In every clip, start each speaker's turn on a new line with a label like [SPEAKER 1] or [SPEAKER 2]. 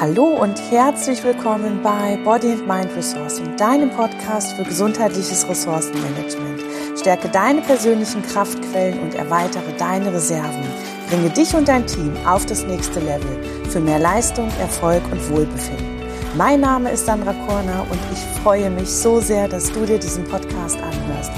[SPEAKER 1] Hallo und herzlich willkommen bei Body and Mind Resourcing, deinem Podcast für gesundheitliches Ressourcenmanagement. Stärke deine persönlichen Kraftquellen und erweitere deine Reserven. Bringe dich und dein Team auf das nächste Level für mehr Leistung, Erfolg und Wohlbefinden. Mein Name ist Sandra Korner und ich freue mich so sehr, dass du dir diesen Podcast anhörst.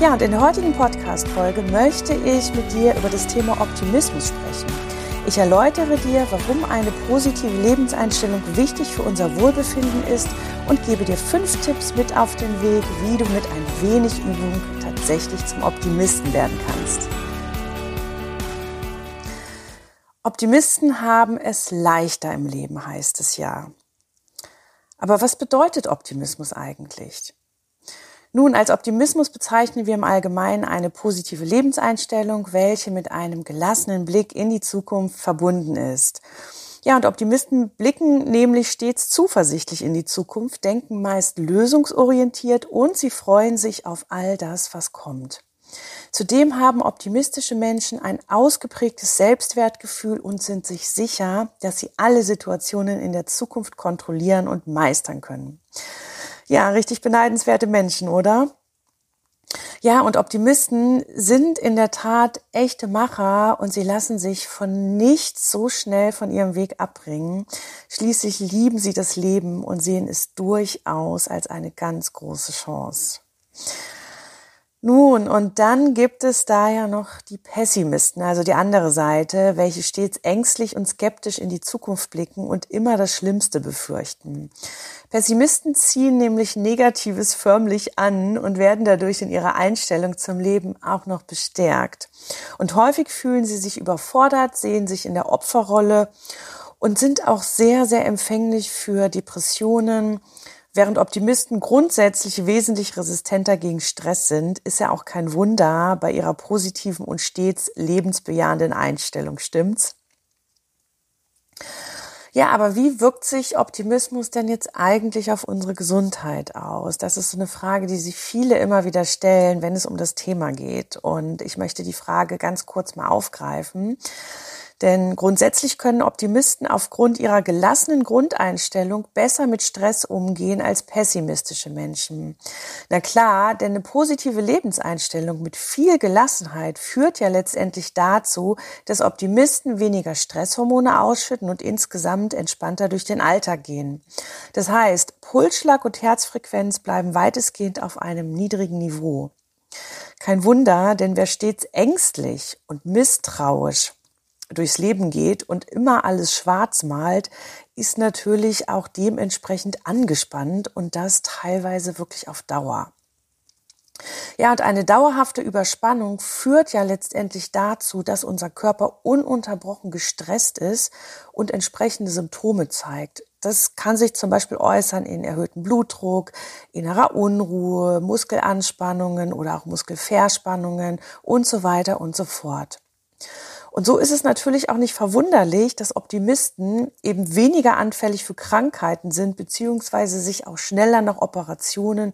[SPEAKER 1] Ja, und in der heutigen Podcast-Folge möchte ich mit dir über das Thema Optimismus sprechen. Ich erläutere dir, warum eine positive Lebenseinstellung wichtig für unser Wohlbefinden ist und gebe dir fünf Tipps mit auf den Weg, wie du mit ein wenig Übung tatsächlich zum Optimisten werden kannst. Optimisten haben es leichter im Leben, heißt es ja. Aber was bedeutet Optimismus eigentlich? Nun, als Optimismus bezeichnen wir im Allgemeinen eine positive Lebenseinstellung, welche mit einem gelassenen Blick in die Zukunft verbunden ist. Ja, und Optimisten blicken nämlich stets zuversichtlich in die Zukunft, denken meist lösungsorientiert und sie freuen sich auf all das, was kommt. Zudem haben optimistische Menschen ein ausgeprägtes Selbstwertgefühl und sind sich sicher, dass sie alle Situationen in der Zukunft kontrollieren und meistern können. Ja, richtig beneidenswerte Menschen, oder? Ja, und Optimisten sind in der Tat echte Macher und sie lassen sich von nichts so schnell von ihrem Weg abbringen. Schließlich lieben sie das Leben und sehen es durchaus als eine ganz große Chance. Nun, und dann gibt es da ja noch die Pessimisten, also die andere Seite, welche stets ängstlich und skeptisch in die Zukunft blicken und immer das Schlimmste befürchten. Pessimisten ziehen nämlich Negatives förmlich an und werden dadurch in ihrer Einstellung zum Leben auch noch bestärkt. Und häufig fühlen sie sich überfordert, sehen sich in der Opferrolle und sind auch sehr, sehr empfänglich für Depressionen, Während Optimisten grundsätzlich wesentlich resistenter gegen Stress sind, ist ja auch kein Wunder bei ihrer positiven und stets lebensbejahenden Einstellung, stimmt's? Ja, aber wie wirkt sich Optimismus denn jetzt eigentlich auf unsere Gesundheit aus? Das ist so eine Frage, die sich viele immer wieder stellen, wenn es um das Thema geht. Und ich möchte die Frage ganz kurz mal aufgreifen. Denn grundsätzlich können Optimisten aufgrund ihrer gelassenen Grundeinstellung besser mit Stress umgehen als pessimistische Menschen. Na klar, denn eine positive Lebenseinstellung mit viel Gelassenheit führt ja letztendlich dazu, dass Optimisten weniger Stresshormone ausschütten und insgesamt entspannter durch den Alltag gehen. Das heißt, Pulsschlag und Herzfrequenz bleiben weitestgehend auf einem niedrigen Niveau. Kein Wunder, denn wer stets ängstlich und misstrauisch durchs Leben geht und immer alles schwarz malt, ist natürlich auch dementsprechend angespannt und das teilweise wirklich auf Dauer. Ja, und eine dauerhafte Überspannung führt ja letztendlich dazu, dass unser Körper ununterbrochen gestresst ist und entsprechende Symptome zeigt. Das kann sich zum Beispiel äußern in erhöhtem Blutdruck, innerer Unruhe, Muskelanspannungen oder auch Muskelverspannungen und so weiter und so fort. Und so ist es natürlich auch nicht verwunderlich, dass Optimisten eben weniger anfällig für Krankheiten sind, beziehungsweise sich auch schneller nach Operationen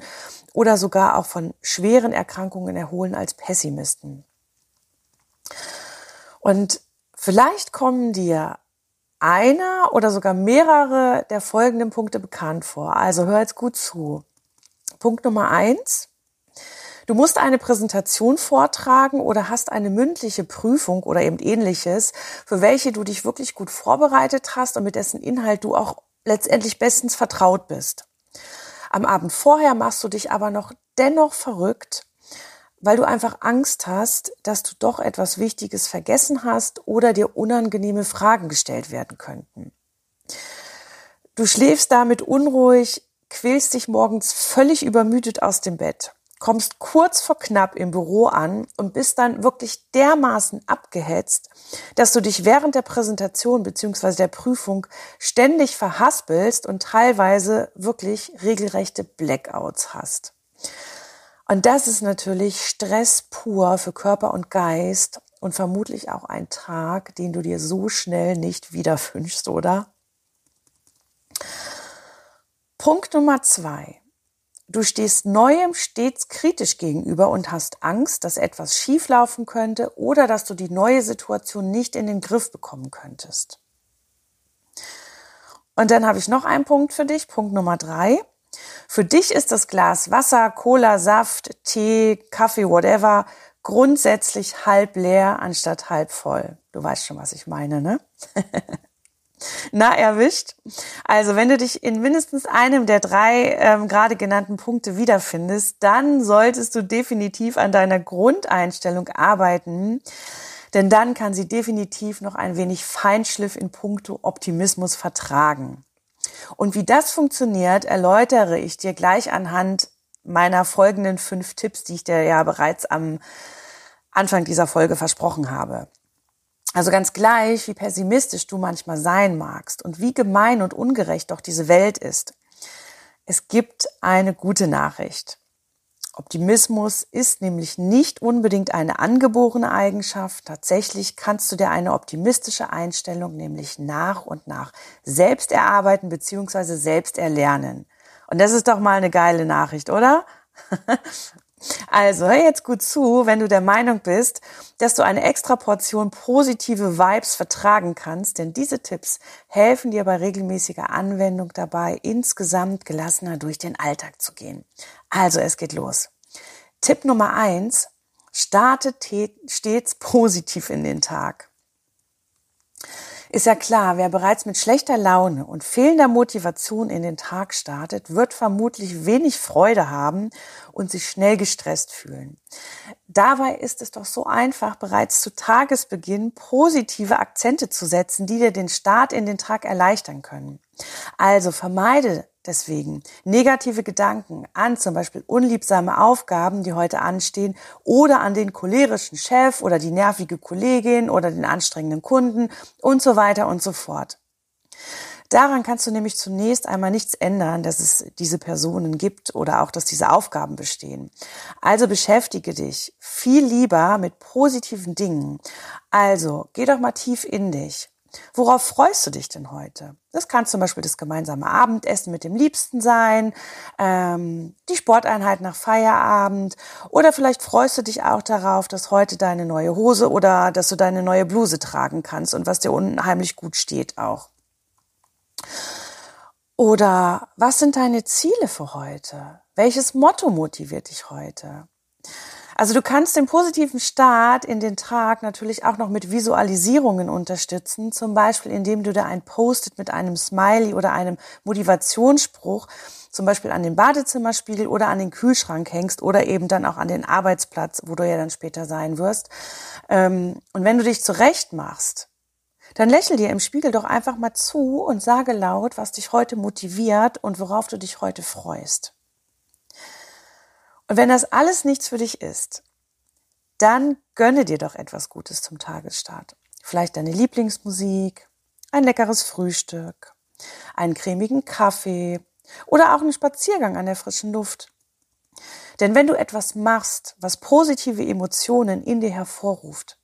[SPEAKER 1] oder sogar auch von schweren Erkrankungen erholen als Pessimisten. Und vielleicht kommen dir einer oder sogar mehrere der folgenden Punkte bekannt vor. Also hör jetzt gut zu. Punkt Nummer eins. Du musst eine Präsentation vortragen oder hast eine mündliche Prüfung oder eben ähnliches, für welche du dich wirklich gut vorbereitet hast und mit dessen Inhalt du auch letztendlich bestens vertraut bist. Am Abend vorher machst du dich aber noch dennoch verrückt, weil du einfach Angst hast, dass du doch etwas Wichtiges vergessen hast oder dir unangenehme Fragen gestellt werden könnten. Du schläfst damit unruhig, quälst dich morgens völlig übermüdet aus dem Bett kommst kurz vor knapp im Büro an und bist dann wirklich dermaßen abgehetzt, dass du dich während der Präsentation beziehungsweise der Prüfung ständig verhaspelst und teilweise wirklich regelrechte Blackouts hast. Und das ist natürlich Stress pur für Körper und Geist und vermutlich auch ein Tag, den du dir so schnell nicht wieder wünschst, oder? Punkt Nummer zwei. Du stehst Neuem stets kritisch gegenüber und hast Angst, dass etwas schieflaufen könnte oder dass du die neue Situation nicht in den Griff bekommen könntest. Und dann habe ich noch einen Punkt für dich, Punkt Nummer drei. Für dich ist das Glas Wasser, Cola, Saft, Tee, Kaffee, whatever grundsätzlich halb leer anstatt halb voll. Du weißt schon, was ich meine, ne? Na, erwischt. Also, wenn du dich in mindestens einem der drei ähm, gerade genannten Punkte wiederfindest, dann solltest du definitiv an deiner Grundeinstellung arbeiten, denn dann kann sie definitiv noch ein wenig Feinschliff in puncto Optimismus vertragen. Und wie das funktioniert, erläutere ich dir gleich anhand meiner folgenden fünf Tipps, die ich dir ja bereits am Anfang dieser Folge versprochen habe. Also ganz gleich, wie pessimistisch du manchmal sein magst und wie gemein und ungerecht doch diese Welt ist. Es gibt eine gute Nachricht. Optimismus ist nämlich nicht unbedingt eine angeborene Eigenschaft. Tatsächlich kannst du dir eine optimistische Einstellung nämlich nach und nach selbst erarbeiten bzw. selbst erlernen. Und das ist doch mal eine geile Nachricht, oder? Also hör jetzt gut zu, wenn du der Meinung bist, dass du eine extra Portion positive Vibes vertragen kannst, denn diese Tipps helfen dir bei regelmäßiger Anwendung dabei, insgesamt gelassener durch den Alltag zu gehen. Also es geht los. Tipp Nummer eins, starte stets positiv in den Tag. Ist ja klar, wer bereits mit schlechter Laune und fehlender Motivation in den Tag startet, wird vermutlich wenig Freude haben und sich schnell gestresst fühlen. Dabei ist es doch so einfach, bereits zu Tagesbeginn positive Akzente zu setzen, die dir den Start in den Tag erleichtern können. Also vermeide Deswegen negative Gedanken an zum Beispiel unliebsame Aufgaben, die heute anstehen, oder an den cholerischen Chef oder die nervige Kollegin oder den anstrengenden Kunden und so weiter und so fort. Daran kannst du nämlich zunächst einmal nichts ändern, dass es diese Personen gibt oder auch, dass diese Aufgaben bestehen. Also beschäftige dich viel lieber mit positiven Dingen. Also geh doch mal tief in dich. Worauf freust du dich denn heute? Das kann zum Beispiel das gemeinsame Abendessen mit dem Liebsten sein, ähm, die Sporteinheit nach Feierabend oder vielleicht freust du dich auch darauf, dass heute deine neue Hose oder dass du deine neue Bluse tragen kannst und was dir unheimlich gut steht auch. Oder was sind deine Ziele für heute? Welches Motto motiviert dich heute? Also du kannst den positiven Start in den Tag natürlich auch noch mit Visualisierungen unterstützen, zum Beispiel indem du da ein Post-it mit einem Smiley oder einem Motivationsspruch zum Beispiel an den Badezimmerspiegel oder an den Kühlschrank hängst oder eben dann auch an den Arbeitsplatz, wo du ja dann später sein wirst. Ähm, und wenn du dich zurecht machst, dann lächel dir im Spiegel doch einfach mal zu und sage laut, was dich heute motiviert und worauf du dich heute freust. Und wenn das alles nichts für dich ist, dann gönne dir doch etwas Gutes zum Tagesstart. Vielleicht deine Lieblingsmusik, ein leckeres Frühstück, einen cremigen Kaffee oder auch einen Spaziergang an der frischen Luft. Denn wenn du etwas machst, was positive Emotionen in dir hervorruft,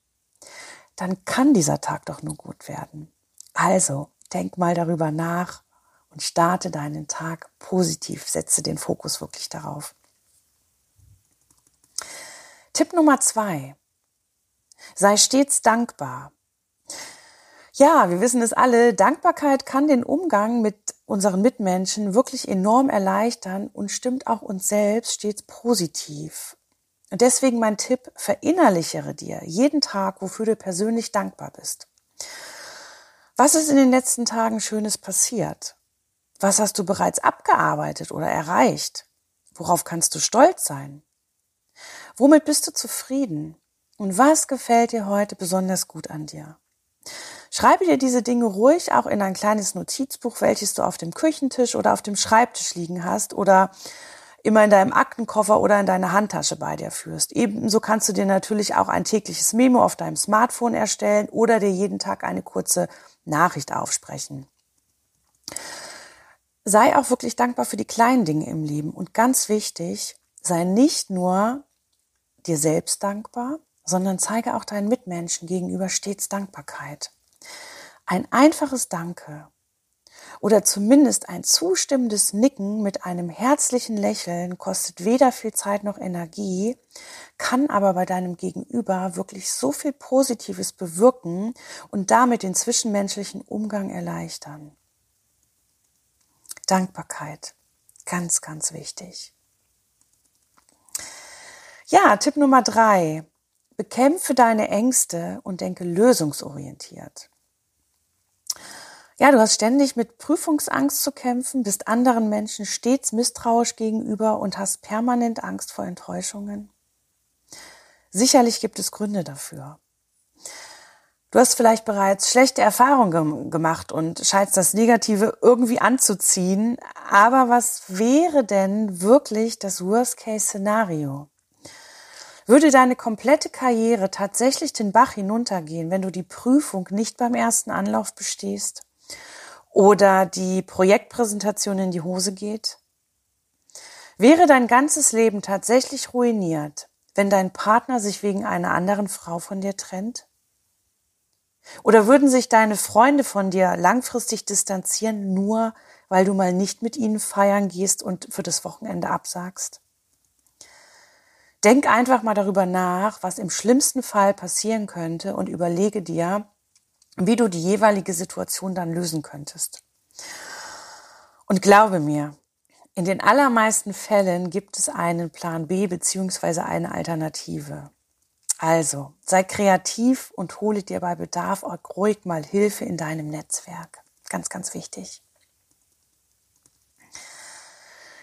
[SPEAKER 1] dann kann dieser Tag doch nur gut werden. Also, denk mal darüber nach und starte deinen Tag positiv, setze den Fokus wirklich darauf. Tipp Nummer zwei. Sei stets dankbar. Ja, wir wissen es alle, Dankbarkeit kann den Umgang mit unseren Mitmenschen wirklich enorm erleichtern und stimmt auch uns selbst stets positiv. Und deswegen mein Tipp, verinnerlichere dir jeden Tag, wofür du persönlich dankbar bist. Was ist in den letzten Tagen Schönes passiert? Was hast du bereits abgearbeitet oder erreicht? Worauf kannst du stolz sein? Womit bist du zufrieden? Und was gefällt dir heute besonders gut an dir? Schreibe dir diese Dinge ruhig auch in ein kleines Notizbuch, welches du auf dem Küchentisch oder auf dem Schreibtisch liegen hast oder immer in deinem Aktenkoffer oder in deiner Handtasche bei dir führst. Ebenso kannst du dir natürlich auch ein tägliches Memo auf deinem Smartphone erstellen oder dir jeden Tag eine kurze Nachricht aufsprechen. Sei auch wirklich dankbar für die kleinen Dinge im Leben und ganz wichtig, sei nicht nur dir selbst dankbar, sondern zeige auch deinen Mitmenschen gegenüber stets Dankbarkeit. Ein einfaches Danke oder zumindest ein zustimmendes Nicken mit einem herzlichen Lächeln kostet weder viel Zeit noch Energie, kann aber bei deinem Gegenüber wirklich so viel Positives bewirken und damit den zwischenmenschlichen Umgang erleichtern. Dankbarkeit. Ganz, ganz wichtig. Ja, Tipp Nummer drei. Bekämpfe deine Ängste und denke lösungsorientiert. Ja, du hast ständig mit Prüfungsangst zu kämpfen, bist anderen Menschen stets misstrauisch gegenüber und hast permanent Angst vor Enttäuschungen. Sicherlich gibt es Gründe dafür. Du hast vielleicht bereits schlechte Erfahrungen gemacht und scheinst das Negative irgendwie anzuziehen. Aber was wäre denn wirklich das Worst-Case-Szenario? Würde deine komplette Karriere tatsächlich den Bach hinuntergehen, wenn du die Prüfung nicht beim ersten Anlauf bestehst? Oder die Projektpräsentation in die Hose geht? Wäre dein ganzes Leben tatsächlich ruiniert, wenn dein Partner sich wegen einer anderen Frau von dir trennt? Oder würden sich deine Freunde von dir langfristig distanzieren, nur weil du mal nicht mit ihnen feiern gehst und für das Wochenende absagst? Denk einfach mal darüber nach, was im schlimmsten Fall passieren könnte und überlege dir, wie du die jeweilige Situation dann lösen könntest. Und glaube mir, in den allermeisten Fällen gibt es einen Plan B beziehungsweise eine Alternative. Also, sei kreativ und hole dir bei Bedarf auch ruhig mal Hilfe in deinem Netzwerk. Ganz, ganz wichtig.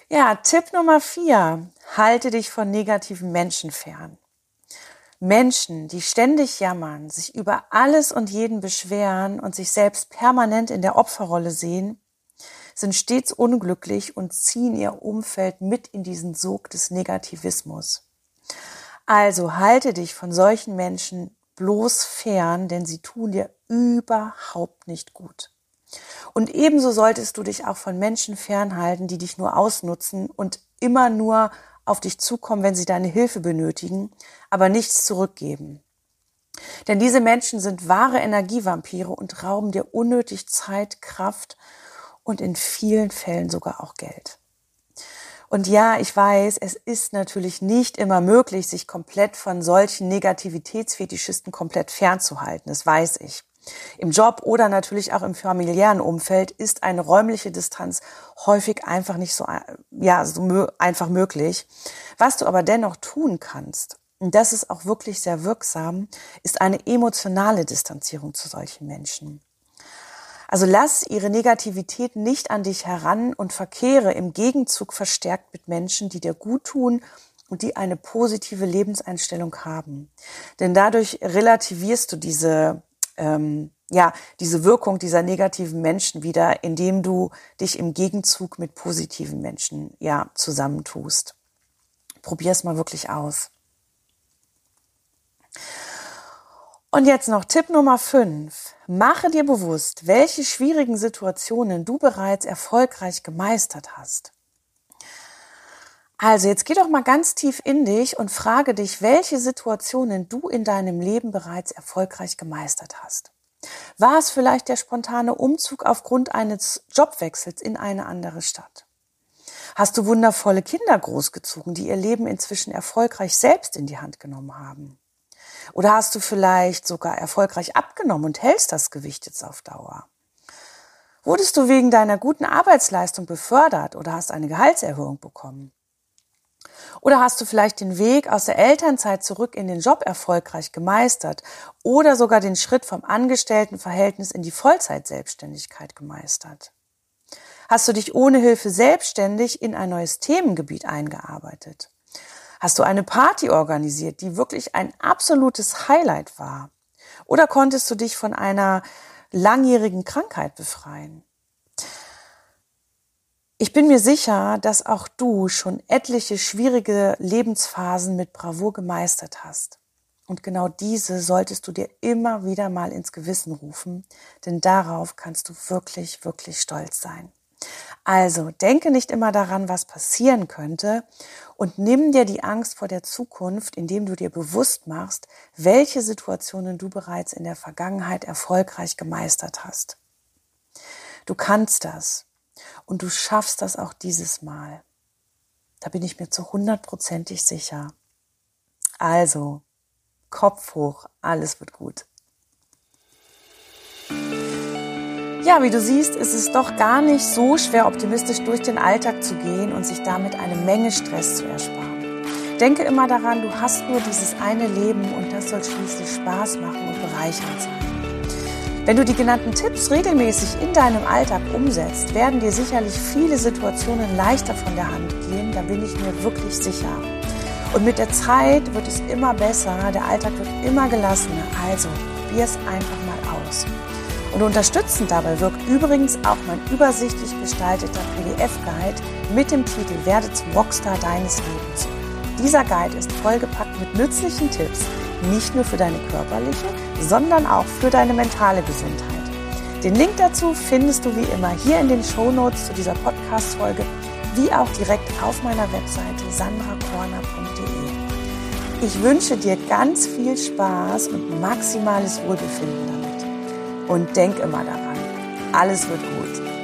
[SPEAKER 1] Ja, Tipp Nummer vier. Halte dich von negativen Menschen fern. Menschen, die ständig jammern, sich über alles und jeden beschweren und sich selbst permanent in der Opferrolle sehen, sind stets unglücklich und ziehen ihr Umfeld mit in diesen Sog des Negativismus. Also halte dich von solchen Menschen bloß fern, denn sie tun dir überhaupt nicht gut. Und ebenso solltest du dich auch von Menschen fernhalten, die dich nur ausnutzen und immer nur auf dich zukommen, wenn sie deine Hilfe benötigen, aber nichts zurückgeben. Denn diese Menschen sind wahre Energievampire und rauben dir unnötig Zeit, Kraft und in vielen Fällen sogar auch Geld. Und ja, ich weiß, es ist natürlich nicht immer möglich, sich komplett von solchen Negativitätsfetischisten komplett fernzuhalten. Das weiß ich. Im Job oder natürlich auch im familiären Umfeld ist eine räumliche Distanz häufig einfach nicht so, ja, so einfach möglich. Was du aber dennoch tun kannst, und das ist auch wirklich sehr wirksam, ist eine emotionale Distanzierung zu solchen Menschen. Also lass ihre Negativität nicht an dich heran und verkehre im Gegenzug verstärkt mit Menschen, die dir gut tun und die eine positive Lebenseinstellung haben. Denn dadurch relativierst du diese, ähm, ja, diese Wirkung dieser negativen Menschen wieder, indem du dich im Gegenzug mit positiven Menschen, ja, zusammentust. Probier es mal wirklich aus. Und jetzt noch Tipp Nummer 5. Mache dir bewusst, welche schwierigen Situationen du bereits erfolgreich gemeistert hast. Also jetzt geh doch mal ganz tief in dich und frage dich, welche Situationen du in deinem Leben bereits erfolgreich gemeistert hast. War es vielleicht der spontane Umzug aufgrund eines Jobwechsels in eine andere Stadt? Hast du wundervolle Kinder großgezogen, die ihr Leben inzwischen erfolgreich selbst in die Hand genommen haben? Oder hast du vielleicht sogar erfolgreich abgenommen und hältst das Gewicht jetzt auf Dauer? Wurdest du wegen deiner guten Arbeitsleistung befördert oder hast eine Gehaltserhöhung bekommen? Oder hast du vielleicht den Weg aus der Elternzeit zurück in den Job erfolgreich gemeistert oder sogar den Schritt vom Angestelltenverhältnis in die Vollzeitselbstständigkeit gemeistert? Hast du dich ohne Hilfe selbstständig in ein neues Themengebiet eingearbeitet? Hast du eine Party organisiert, die wirklich ein absolutes Highlight war? Oder konntest du dich von einer langjährigen Krankheit befreien? Ich bin mir sicher, dass auch du schon etliche schwierige Lebensphasen mit Bravour gemeistert hast. Und genau diese solltest du dir immer wieder mal ins Gewissen rufen, denn darauf kannst du wirklich, wirklich stolz sein. Also denke nicht immer daran, was passieren könnte und nimm dir die Angst vor der Zukunft, indem du dir bewusst machst, welche Situationen du bereits in der Vergangenheit erfolgreich gemeistert hast. Du kannst das und du schaffst das auch dieses Mal. Da bin ich mir zu hundertprozentig sicher. Also, Kopf hoch, alles wird gut. Ja, wie du siehst, ist es doch gar nicht so schwer, optimistisch durch den Alltag zu gehen und sich damit eine Menge Stress zu ersparen. Denke immer daran, du hast nur dieses eine Leben und das soll schließlich Spaß machen und bereichernd sein. Wenn du die genannten Tipps regelmäßig in deinem Alltag umsetzt, werden dir sicherlich viele Situationen leichter von der Hand gehen, da bin ich mir wirklich sicher. Und mit der Zeit wird es immer besser, der Alltag wird immer gelassener, also probier es einfach mal aus. Und unterstützend dabei wirkt übrigens auch mein übersichtlich gestalteter PDF-Guide mit dem Titel Werde zum Rockstar deines Lebens. Dieser Guide ist vollgepackt mit nützlichen Tipps, nicht nur für deine körperliche, sondern auch für deine mentale Gesundheit. Den Link dazu findest du wie immer hier in den Show Notes zu dieser Podcast-Folge, wie auch direkt auf meiner Webseite sandrakorner.de. Ich wünsche dir ganz viel Spaß und maximales Wohlbefinden damit. Und denk immer daran, alles wird gut.